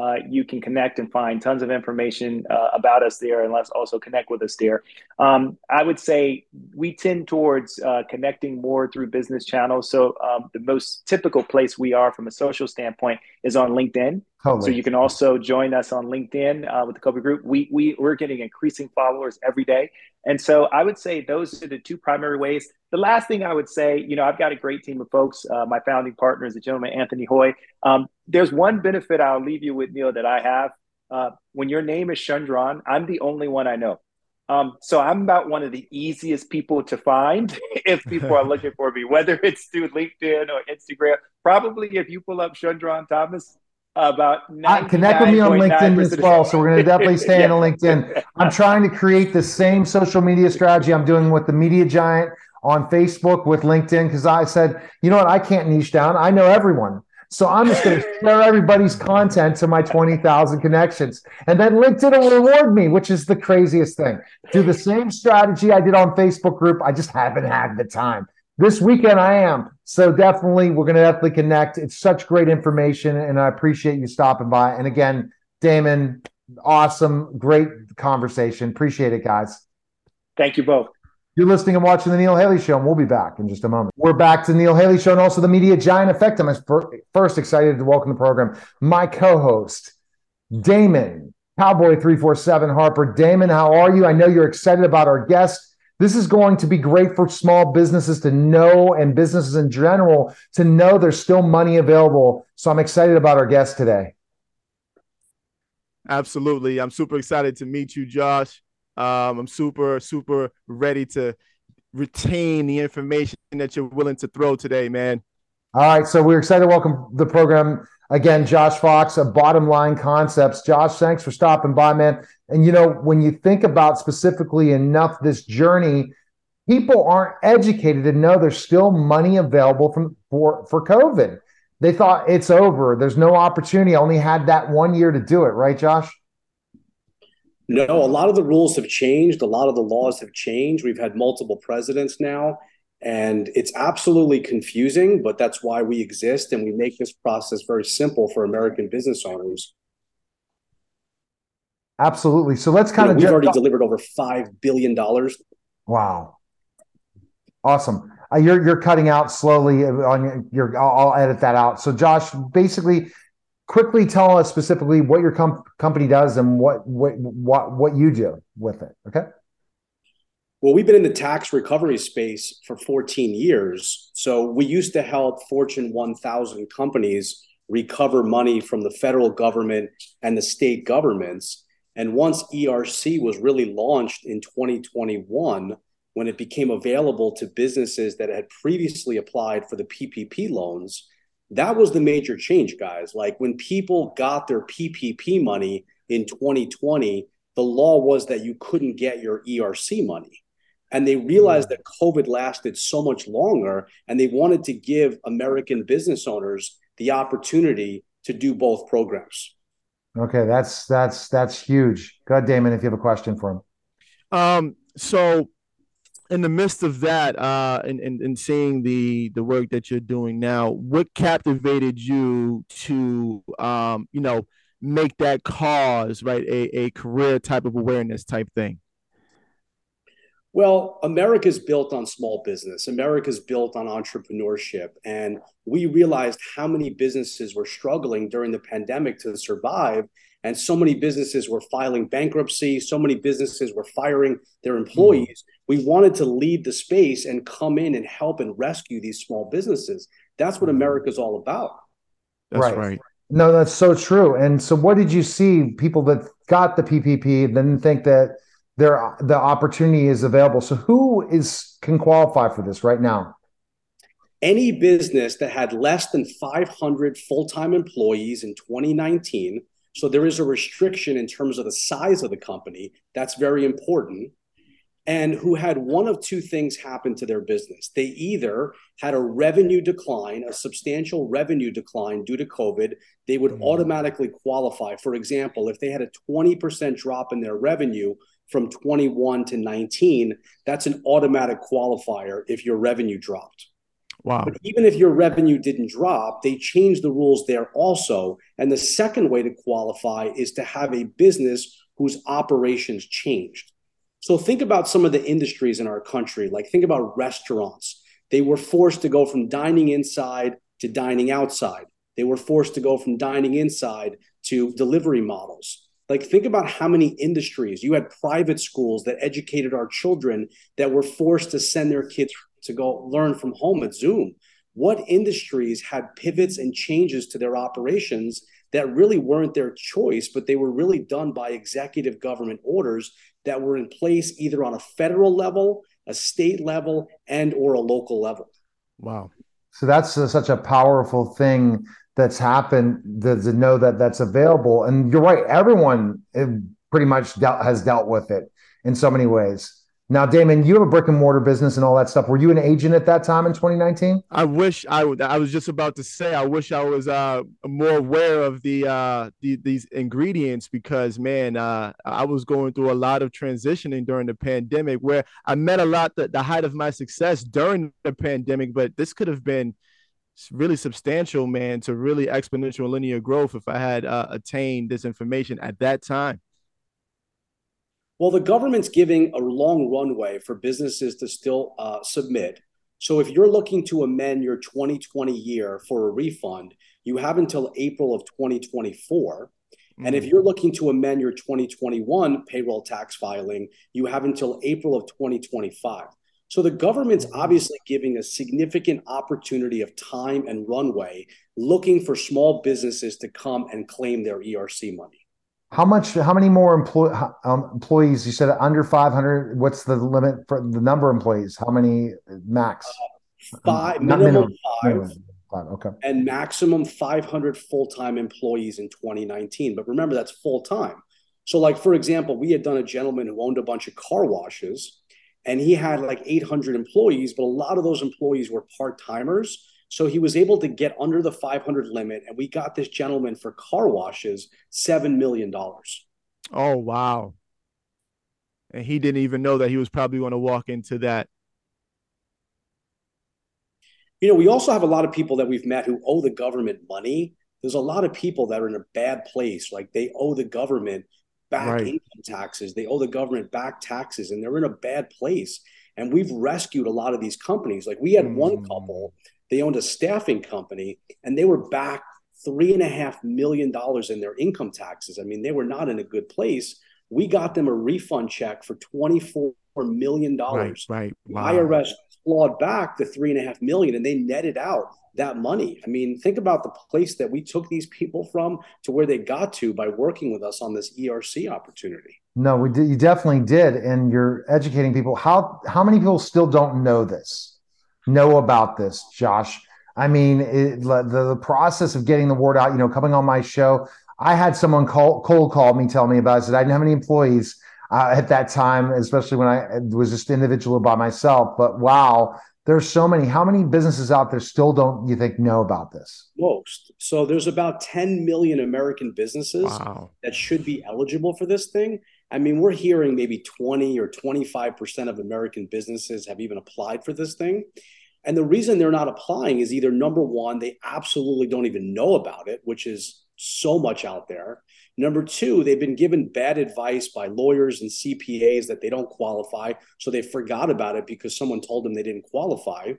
uh, you can connect and find tons of information uh, about us there, and let's also connect with us there. Um, I would say we tend towards uh, connecting more through business channels. So um, the most typical place we are from a social standpoint is on LinkedIn. Totally. So you can also join us on LinkedIn uh, with the Copia Group. We we we're getting increasing followers every day, and so I would say those are the two primary ways. The last thing I would say, you know, I've got a great team of folks. Uh, my founding partner is a gentleman, Anthony Hoy. Um, there's one benefit I'll leave you with, Neil, that I have. Uh, when your name is Shundrawn, I'm the only one I know. Um, so I'm about one of the easiest people to find if people are looking for me, whether it's through LinkedIn or Instagram. Probably if you pull up Shundrawn Thomas, about connect with me on LinkedIn as well. So we're going to definitely stay yeah. on LinkedIn. I'm trying to create the same social media strategy I'm doing with the media giant on Facebook with LinkedIn because I said, you know what, I can't niche down. I know everyone. So I'm just going to share everybody's content to my 20,000 connections. And then LinkedIn will reward me, which is the craziest thing. Do the same strategy I did on Facebook group. I just haven't had the time. This weekend I am. So definitely, we're going to definitely connect. It's such great information, and I appreciate you stopping by. And again, Damon, awesome, great conversation. Appreciate it, guys. Thank you both. You're listening and watching the Neil Haley Show, and we'll be back in just a moment. We're back to the Neil Haley Show and also the Media Giant Effect. I'm first excited to welcome the program my co-host, Damon Cowboy three four seven Harper. Damon, how are you? I know you're excited about our guest. This is going to be great for small businesses to know and businesses in general to know there's still money available. So I'm excited about our guest today. Absolutely. I'm super excited to meet you, Josh. Um, I'm super, super ready to retain the information that you're willing to throw today, man. All right. So we're excited to welcome the program again, Josh Fox of Bottom Line Concepts. Josh, thanks for stopping by, man. And you know, when you think about specifically enough this journey, people aren't educated to know there's still money available from for for COVID. They thought it's over. There's no opportunity. I only had that one year to do it, right, Josh? No, a lot of the rules have changed. A lot of the laws have changed. We've had multiple presidents now, and it's absolutely confusing, but that's why we exist and we make this process very simple for American business owners Absolutely. So let's kind you know, of. We've already delivered over five billion dollars. Wow. Awesome. Uh, you're you're cutting out slowly on your. your I'll, I'll, edit that out. So Josh, basically, quickly tell us specifically what your com- company does and what what what what you do with it. Okay. Well, we've been in the tax recovery space for 14 years. So we used to help Fortune 1000 companies recover money from the federal government and the state governments. And once ERC was really launched in 2021, when it became available to businesses that had previously applied for the PPP loans, that was the major change, guys. Like when people got their PPP money in 2020, the law was that you couldn't get your ERC money. And they realized that COVID lasted so much longer, and they wanted to give American business owners the opportunity to do both programs. Okay, that's that's that's huge. God, Damon, if you have a question for him. Um, so in the midst of that, uh, and, and, and seeing the the work that you're doing now, what captivated you to um, you know, make that cause right a, a career type of awareness type thing? Well, America's built on small business. America's built on entrepreneurship. And we realized how many businesses were struggling during the pandemic to survive. And so many businesses were filing bankruptcy. So many businesses were firing their employees. Mm-hmm. We wanted to lead the space and come in and help and rescue these small businesses. That's what mm-hmm. America's all about. That's right. right. No, that's so true. And so, what did you see? People that got the PPP didn't think that there the opportunity is available. So who is can qualify for this right now? any business that had less than 500 full time employees in 2019, so there is a restriction in terms of the size of the company, that's very important, and who had one of two things happen to their business. They either had a revenue decline, a substantial revenue decline due to COVID, they would mm-hmm. automatically qualify. For example, if they had a 20% drop in their revenue, from 21 to 19, that's an automatic qualifier if your revenue dropped. Wow. But even if your revenue didn't drop, they changed the rules there also. And the second way to qualify is to have a business whose operations changed. So think about some of the industries in our country, like think about restaurants. They were forced to go from dining inside to dining outside. They were forced to go from dining inside to delivery models. Like, think about how many industries you had private schools that educated our children that were forced to send their kids to go learn from home at Zoom. What industries had pivots and changes to their operations that really weren't their choice, but they were really done by executive government orders that were in place either on a federal level, a state level, and or a local level. Wow. So that's such a powerful thing that's happened to, to know that that's available. And you're right, everyone eh, pretty much dealt, has dealt with it in so many ways. Now, Damon, you have a brick and mortar business and all that stuff. Were you an agent at that time in 2019? I wish I would. I was just about to say I wish I was uh, more aware of the, uh, the these ingredients because man, uh, I was going through a lot of transitioning during the pandemic where I met a lot the, the height of my success during the pandemic, but this could have been really substantial, man, to really exponential linear growth if I had uh, attained this information at that time? Well, the government's giving a long runway for businesses to still uh, submit. So if you're looking to amend your 2020 year for a refund, you have until April of 2024. Mm-hmm. And if mm. you're looking to amend your 2021 payroll tax filing, you have until April of 2025. So the government's mm-hmm. obviously giving a significant opportunity of time and runway looking for small businesses to come and claim their ERC money. How much, how many more employ, um, employees? You said under 500. What's the limit for the number of employees? How many max? Uh, five, minimum, minimum, five. Minimum. Five, okay. And maximum 500 full time employees in 2019. But remember, that's full time. So, like, for example, we had done a gentleman who owned a bunch of car washes and he had like 800 employees, but a lot of those employees were part timers. So he was able to get under the 500 limit, and we got this gentleman for car washes $7 million. Oh, wow. And he didn't even know that he was probably going to walk into that. You know, we also have a lot of people that we've met who owe the government money. There's a lot of people that are in a bad place. Like they owe the government back right. income taxes. They owe the government back taxes and they're in a bad place. And we've rescued a lot of these companies. Like we had mm. one couple, they owned a staffing company and they were back three and a half million dollars in their income taxes. I mean, they were not in a good place. We got them a refund check for $24 million. Right, right. Wow. IRS clawed back the three and a half million and they netted out that money. I mean, think about the place that we took these people from to where they got to by working with us on this ERC opportunity. No, we did. You definitely did, and you're educating people. How how many people still don't know this? Know about this, Josh? I mean, it, the the process of getting the word out. You know, coming on my show, I had someone call cold call me, tell me about. it. I said I didn't have any employees. Uh, at that time, especially when I was just individual by myself. But wow, there's so many. How many businesses out there still don't you think know about this? Most. So there's about 10 million American businesses wow. that should be eligible for this thing. I mean, we're hearing maybe 20 or 25% of American businesses have even applied for this thing. And the reason they're not applying is either number one, they absolutely don't even know about it, which is so much out there. Number two, they've been given bad advice by lawyers and CPAs that they don't qualify. So they forgot about it because someone told them they didn't qualify.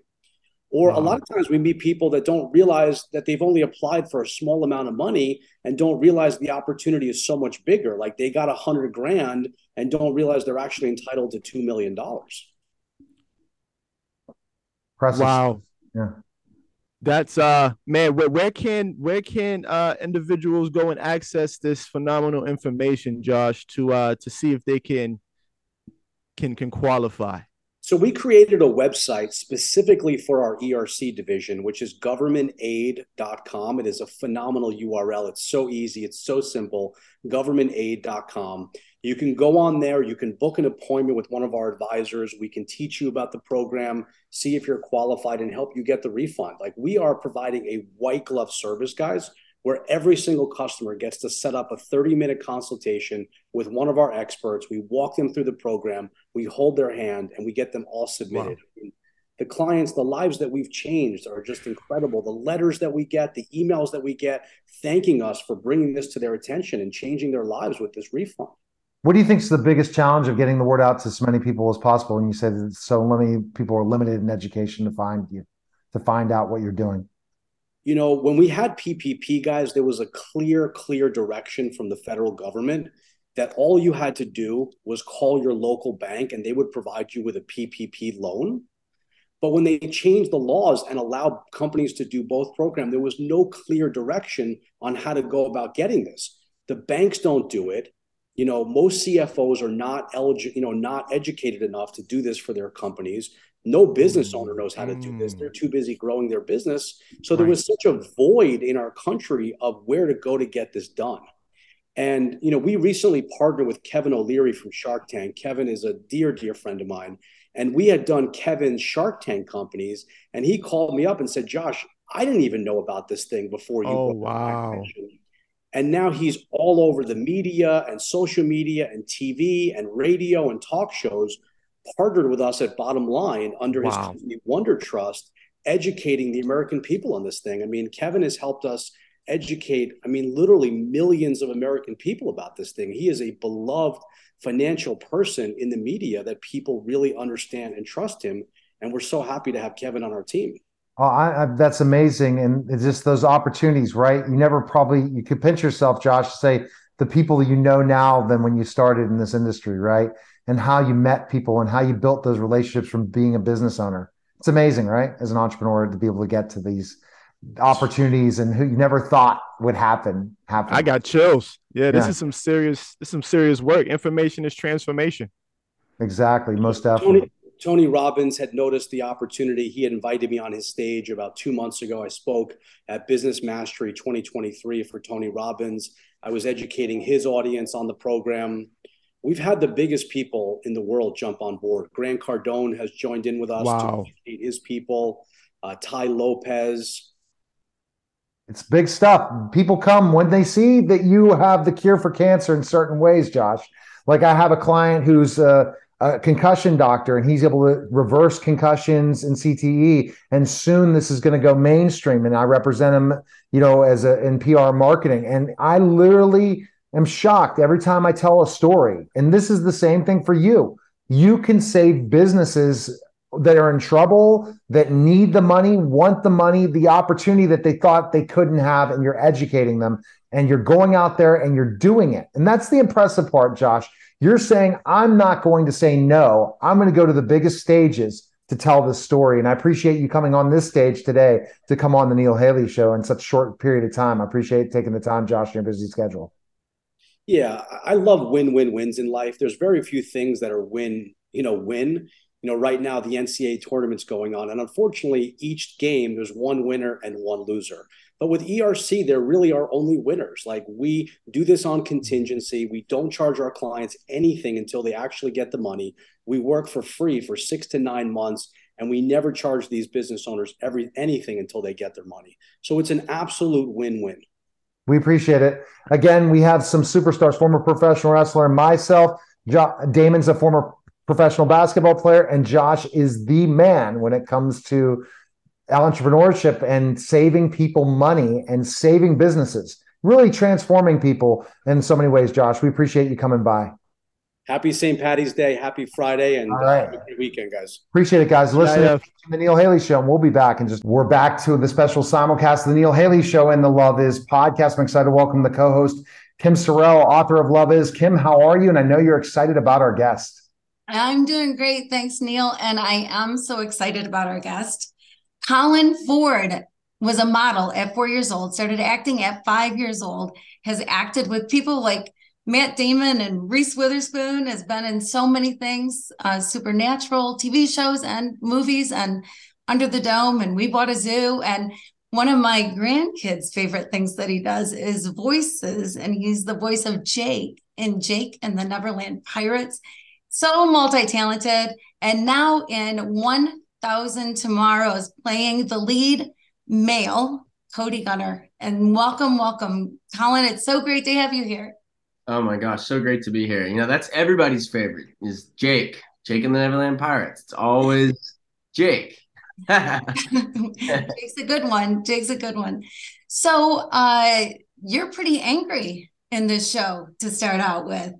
Or wow. a lot of times we meet people that don't realize that they've only applied for a small amount of money and don't realize the opportunity is so much bigger. Like they got a hundred grand and don't realize they're actually entitled to $2 million. Wow. Yeah that's uh man where, where can where can uh individuals go and access this phenomenal information josh to uh to see if they can can can qualify So we created a website specifically for our ERC division, which is governmentaid.com. It is a phenomenal URL. It's so easy, it's so simple. governmentaid.com. You can go on there, you can book an appointment with one of our advisors. We can teach you about the program, see if you're qualified and help you get the refund. Like we are providing a white glove service, guys where every single customer gets to set up a 30 minute consultation with one of our experts. We walk them through the program, we hold their hand, and we get them all submitted. Wow. the clients, the lives that we've changed are just incredible. The letters that we get, the emails that we get thanking us for bringing this to their attention and changing their lives with this refund. What do you think is the biggest challenge of getting the word out to as many people as possible? And you said so many people are limited in education to find you, to find out what you're doing you know, when we had PPP guys, there was a clear, clear direction from the federal government that all you had to do was call your local bank and they would provide you with a PPP loan. But when they changed the laws and allowed companies to do both program, there was no clear direction on how to go about getting this. The banks don't do it. You know, most CFOs are not eligible, you know, not educated enough to do this for their companies. No business mm. owner knows how to do this. They're mm. too busy growing their business. So there was such a void in our country of where to go to get this done. And you know, we recently partnered with Kevin O'Leary from Shark Tank. Kevin is a dear, dear friend of mine. And we had done Kevin's Shark Tank companies, and he called me up and said, Josh, I didn't even know about this thing before you. Oh, wow. And now he's all over the media and social media and TV and radio and talk shows partnered with us at Bottom Line under wow. his company Wonder Trust, educating the American people on this thing. I mean, Kevin has helped us educate, I mean, literally millions of American people about this thing. He is a beloved financial person in the media that people really understand and trust him. And we're so happy to have Kevin on our team. Oh, I, I, that's amazing, and it's just those opportunities, right? You never probably you could pinch yourself, Josh, to say the people you know now than when you started in this industry, right? and how you met people and how you built those relationships from being a business owner. It's amazing, right? As an entrepreneur to be able to get to these opportunities and who you never thought would happen happen. I got chills. Yeah, this yeah. is some serious this is some serious work. Information is transformation. Exactly, most definitely. Tony, Robbins had noticed the opportunity. He had invited me on his stage about two months ago. I spoke at Business Mastery 2023 for Tony Robbins. I was educating his audience on the program we've had the biggest people in the world jump on board. Grant Cardone has joined in with us wow. to educate his people. Uh, Tai Lopez. It's big stuff. People come when they see that you have the cure for cancer in certain ways, Josh. Like I have a client who's a, a concussion doctor, and he's able to reverse concussions and CTE. And soon this is going to go mainstream, and I represent him, you know, as a in PR marketing. And I literally am shocked every time I tell a story. And this is the same thing for you. You can save businesses that are in trouble, that need the money, want the money, the opportunity that they thought they couldn't have, and you're educating them and you're going out there and you're doing it. And that's the impressive part, Josh. You're saying, I'm not going to say no. I'm going to go to the biggest stages to tell this story. And I appreciate you coming on this stage today to come on the Neil Haley show in such short period of time. I appreciate taking the time, Josh, in your busy schedule. Yeah, I love win-win wins in life. There's very few things that are win, you know, win. You know, right now the NCAA tournament's going on, and unfortunately, each game there's one winner and one loser. But with ERC, there really are only winners. Like we do this on mm-hmm. contingency. We don't charge our clients anything until they actually get the money. We work for free for six to nine months, and we never charge these business owners every anything until they get their money. So it's an absolute win-win. We appreciate it. Again, we have some superstars, former professional wrestler, myself. Jo- Damon's a former professional basketball player, and Josh is the man when it comes to entrepreneurship and saving people money and saving businesses, really transforming people in so many ways. Josh, we appreciate you coming by. Happy St. Patty's Day. Happy Friday and All right. uh, weekend, guys. Appreciate it, guys. Listen yeah, yeah. to the Neil Haley Show, and we'll be back. And just we're back to the special simulcast of the Neil Haley Show and the Love Is podcast. I'm excited to welcome the co-host Kim Sorrelle, author of Love Is. Kim, how are you? And I know you're excited about our guest. I'm doing great. Thanks, Neil. And I am so excited about our guest. Colin Ford was a model at four years old, started acting at five years old, has acted with people like Matt Damon and Reese Witherspoon has been in so many things, uh, supernatural TV shows and movies, and Under the Dome, and We Bought a Zoo. And one of my grandkids' favorite things that he does is voices, and he's the voice of Jake in Jake and the Neverland Pirates. So multi talented. And now in 1000 Tomorrows, playing the lead male, Cody Gunner. And welcome, welcome, Colin. It's so great to have you here. Oh my gosh, so great to be here. You know, that's everybody's favorite is Jake, Jake and the Neverland Pirates. It's always Jake. Jake's a good one. Jake's a good one. So uh you're pretty angry in this show to start out with.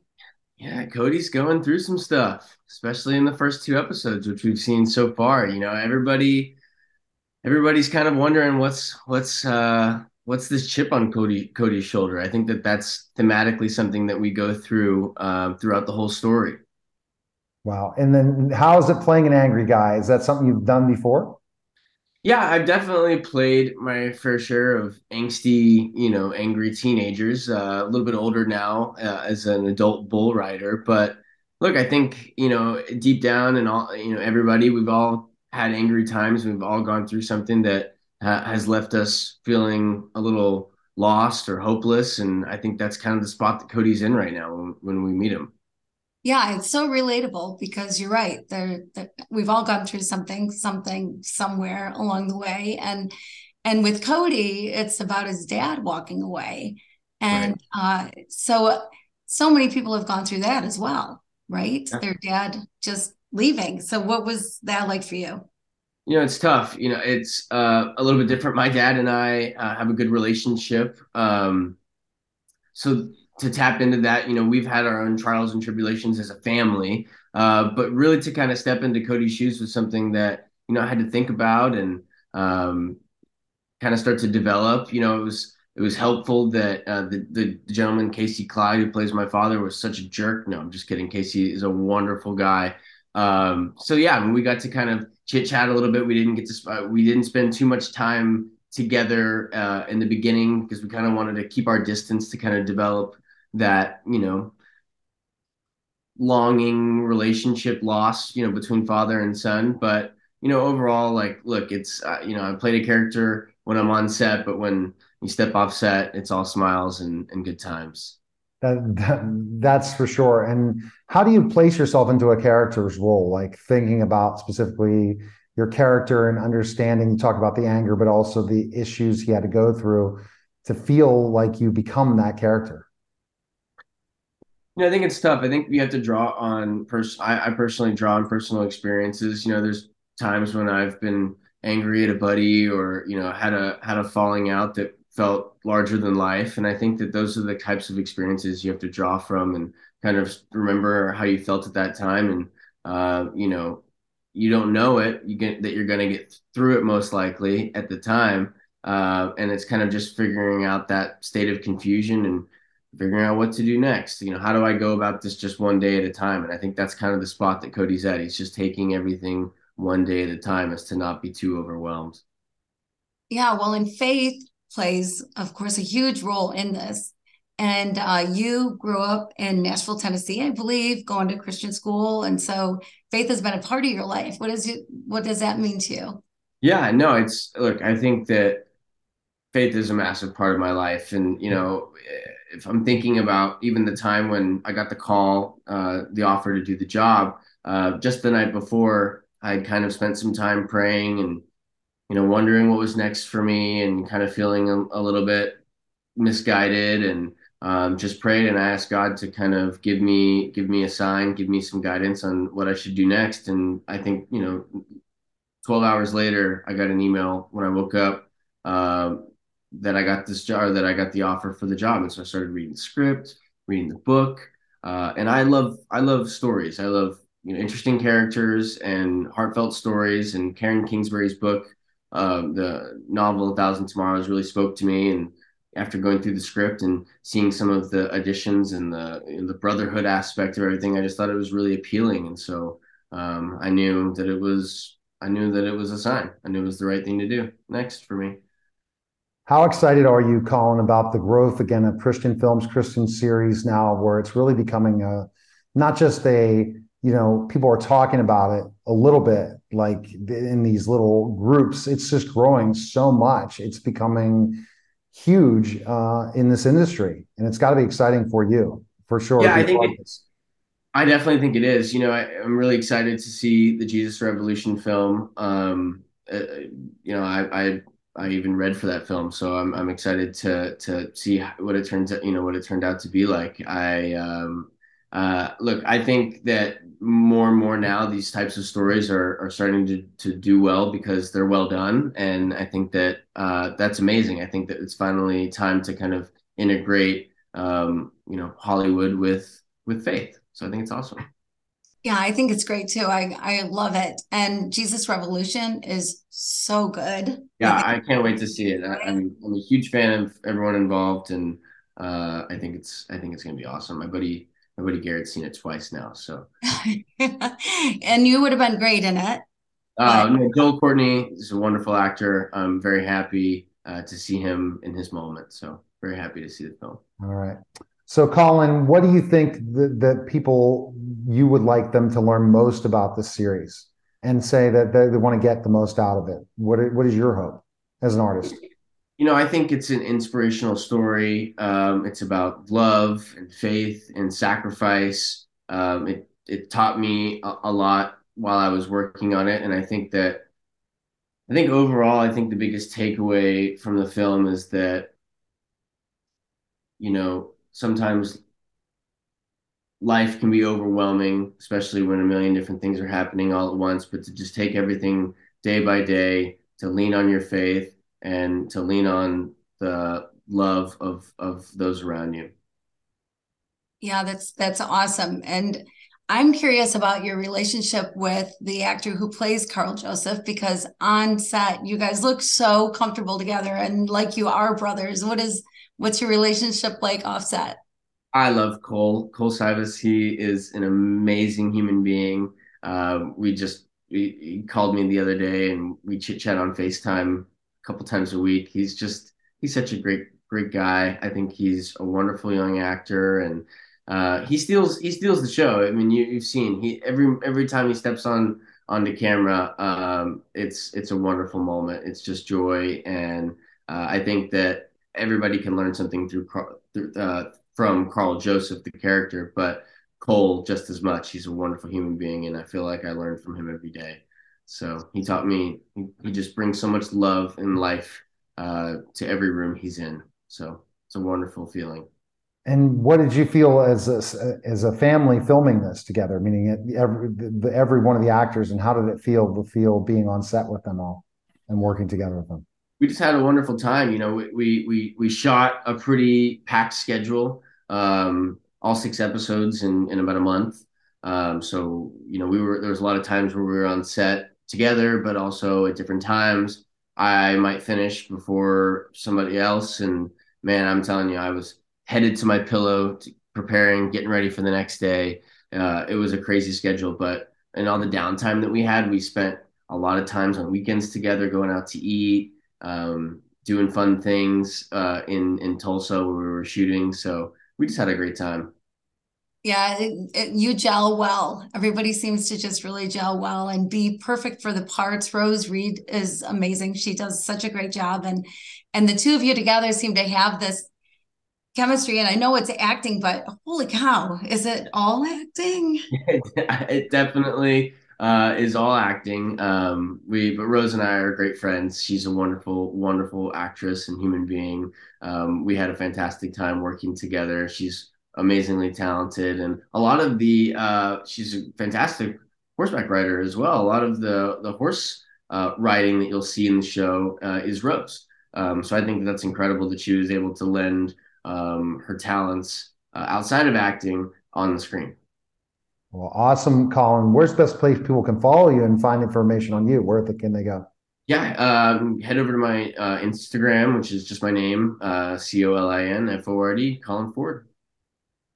Yeah, Cody's going through some stuff, especially in the first two episodes, which we've seen so far. You know, everybody everybody's kind of wondering what's what's uh what's this chip on Cody Cody's shoulder? I think that that's thematically something that we go through um, throughout the whole story. Wow. And then how is it playing an angry guy? Is that something you've done before? Yeah, I've definitely played my fair share of angsty, you know, angry teenagers. Uh, a little bit older now uh, as an adult bull rider, but look, I think you know deep down and all, you know, everybody we've all had angry times. We've all gone through something that ha- has left us feeling a little lost or hopeless. And I think that's kind of the spot that Cody's in right now when, when we meet him. Yeah, it's so relatable because you're right. There, we've all gone through something, something somewhere along the way, and and with Cody, it's about his dad walking away, and right. uh, so so many people have gone through that as well, right? Yeah. Their dad just leaving. So, what was that like for you? You know, it's tough. You know, it's uh, a little bit different. My dad and I uh, have a good relationship. Um, so to tap into that, you know, we've had our own trials and tribulations as a family. Uh, but really to kind of step into Cody's shoes was something that, you know, I had to think about and um, kind of start to develop. You know, it was it was helpful that uh, the, the gentleman Casey Clyde, who plays my father, was such a jerk. No, I'm just kidding. Casey is a wonderful guy. Um, so yeah, I mean, we got to kind of chit chat a little bit. We didn't get to uh, we didn't spend too much time together uh, in the beginning because we kind of wanted to keep our distance to kind of develop that you know longing relationship loss you know between father and son but you know overall like look it's uh, you know i played a character when i'm on set but when you step off set it's all smiles and, and good times that, that, that's for sure. And how do you place yourself into a character's role? Like thinking about specifically your character and understanding. You talk about the anger, but also the issues he had to go through to feel like you become that character. I think it's tough. I think you have to draw on pers- I, I personally draw on personal experiences. You know, there's times when I've been angry at a buddy or you know had a had a falling out that felt larger than life. And I think that those are the types of experiences you have to draw from and kind of remember how you felt at that time. And, uh, you know, you don't know it, you get that you're going to get through it most likely at the time. Uh, and it's kind of just figuring out that state of confusion and figuring out what to do next. You know, how do I go about this just one day at a time? And I think that's kind of the spot that Cody's at. He's just taking everything one day at a time as to not be too overwhelmed. Yeah, well, in faith, plays, of course, a huge role in this. And uh, you grew up in Nashville, Tennessee, I believe, going to Christian school, and so faith has been a part of your life. What is it? What does that mean to you? Yeah, no, it's look. I think that faith is a massive part of my life, and you know, if I'm thinking about even the time when I got the call, uh, the offer to do the job, uh, just the night before, I kind of spent some time praying and you know, wondering what was next for me and kind of feeling a, a little bit misguided and um, just prayed and I asked God to kind of give me give me a sign, give me some guidance on what I should do next. And I think you know, 12 hours later, I got an email when I woke up uh, that I got this job, that I got the offer for the job, and so I started reading the script, reading the book, uh, and I love I love stories. I love you know interesting characters and heartfelt stories. And Karen Kingsbury's book um, the novel A Thousand Tomorrows really spoke to me. And after going through the script and seeing some of the additions and the the brotherhood aspect of everything, I just thought it was really appealing. And so um, I knew that it was I knew that it was a sign. I knew it was the right thing to do next for me. How excited are you, Colin, about the growth again of Christian films, Christian series now, where it's really becoming a not just a you know people are talking about it a little bit like in these little groups. It's just growing so much. It's becoming huge uh, in this industry, and it's got to be exciting for you for sure. Yeah, I think. It, I definitely think it is. You know, I, am really excited to see the Jesus Revolution film. Um, uh, you know, I, I I even read for that film, so I'm I'm excited to to see what it turns out. You know, what it turned out to be like. I um, uh, look, I think that more and more now these types of stories are are starting to to do well because they're well done, and I think that uh, that's amazing. I think that it's finally time to kind of integrate, um, you know, Hollywood with with faith. So I think it's awesome. Yeah, I think it's great too. I I love it. And Jesus Revolution is so good. Yeah, I can't wait to see it. I, am I'm a huge fan of everyone involved, and uh, I think it's I think it's gonna be awesome. My buddy my buddy Garrett's seen it twice now, so. and you would have been great in it. Uh, no, Joel Courtney is a wonderful actor. I'm very happy uh, to see him in his moment. So very happy to see the film. All right. So, Colin, what do you think that, that people you would like them to learn most about the series and say that they, they want to get the most out of it? What What is your hope as an artist? You know, I think it's an inspirational story. Um, it's about love and faith and sacrifice. Um, it it taught me a, a lot while I was working on it, and I think that I think overall, I think the biggest takeaway from the film is that you know sometimes life can be overwhelming, especially when a million different things are happening all at once. But to just take everything day by day, to lean on your faith and to lean on the love of of those around you. Yeah, that's that's awesome. And I'm curious about your relationship with the actor who plays Carl Joseph because on set you guys look so comfortable together and like you are brothers. What is What's your relationship like offset? I love Cole. Cole Sibus. He is an amazing human being. Uh, we just we, he called me the other day and we chit chat on FaceTime a couple times a week. He's just he's such a great great guy. I think he's a wonderful young actor and uh, he steals he steals the show. I mean, you, you've seen he every every time he steps on onto camera, um, it's it's a wonderful moment. It's just joy, and uh, I think that everybody can learn something through, through uh, from Carl Joseph, the character, but Cole just as much. He's a wonderful human being, and I feel like I learn from him every day. So he taught me. He just brings so much love and life uh, to every room he's in. So it's a wonderful feeling. And what did you feel as a, as a family filming this together? Meaning every every one of the actors, and how did it feel to feel being on set with them all and working together with them? we just had a wonderful time. You know, we we we shot a pretty packed schedule, um, all six episodes in in about a month. Um, so you know, we were there was a lot of times where we were on set together, but also at different times. I might finish before somebody else, and man, I'm telling you, I was headed to my pillow, to preparing, getting ready for the next day. Uh, it was a crazy schedule, but and all the downtime that we had, we spent a lot of times on weekends together, going out to eat um, doing fun things uh, in in Tulsa where we were shooting. So we just had a great time. Yeah, it, it, you gel well. Everybody seems to just really gel well and be perfect for the parts. Rose Reid is amazing. She does such a great job, and and the two of you together seem to have this chemistry. And I know it's acting, but holy cow, is it all acting? it definitely uh, is all acting. Um, we, but Rose and I are great friends. She's a wonderful, wonderful actress and human being. Um, we had a fantastic time working together. She's amazingly talented, and a lot of the uh, she's a fantastic horseback rider as well. A lot of the the horse uh, riding that you'll see in the show uh, is Rose. Um, so I think that's incredible that she was able to lend um, her talents uh, outside of acting on the screen. Well, awesome, Colin. Where's the best place people can follow you and find information on you? Where can they go? Yeah, um, head over to my uh, Instagram, which is just my name, uh, C O L I N F O R D, Colin Ford.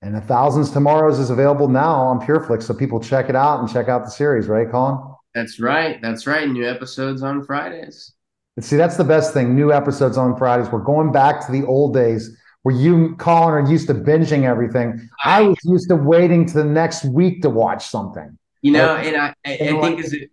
And a thousands tomorrows is available now on PureFlix, so people check it out and check out the series, right, Colin? That's right. That's right. New episodes on Fridays. See, that's the best thing. New episodes on Fridays. We're going back to the old days where you, Colin, are used to binging everything. I was used to waiting to the next week to watch something. You know, and I, I, I think as a,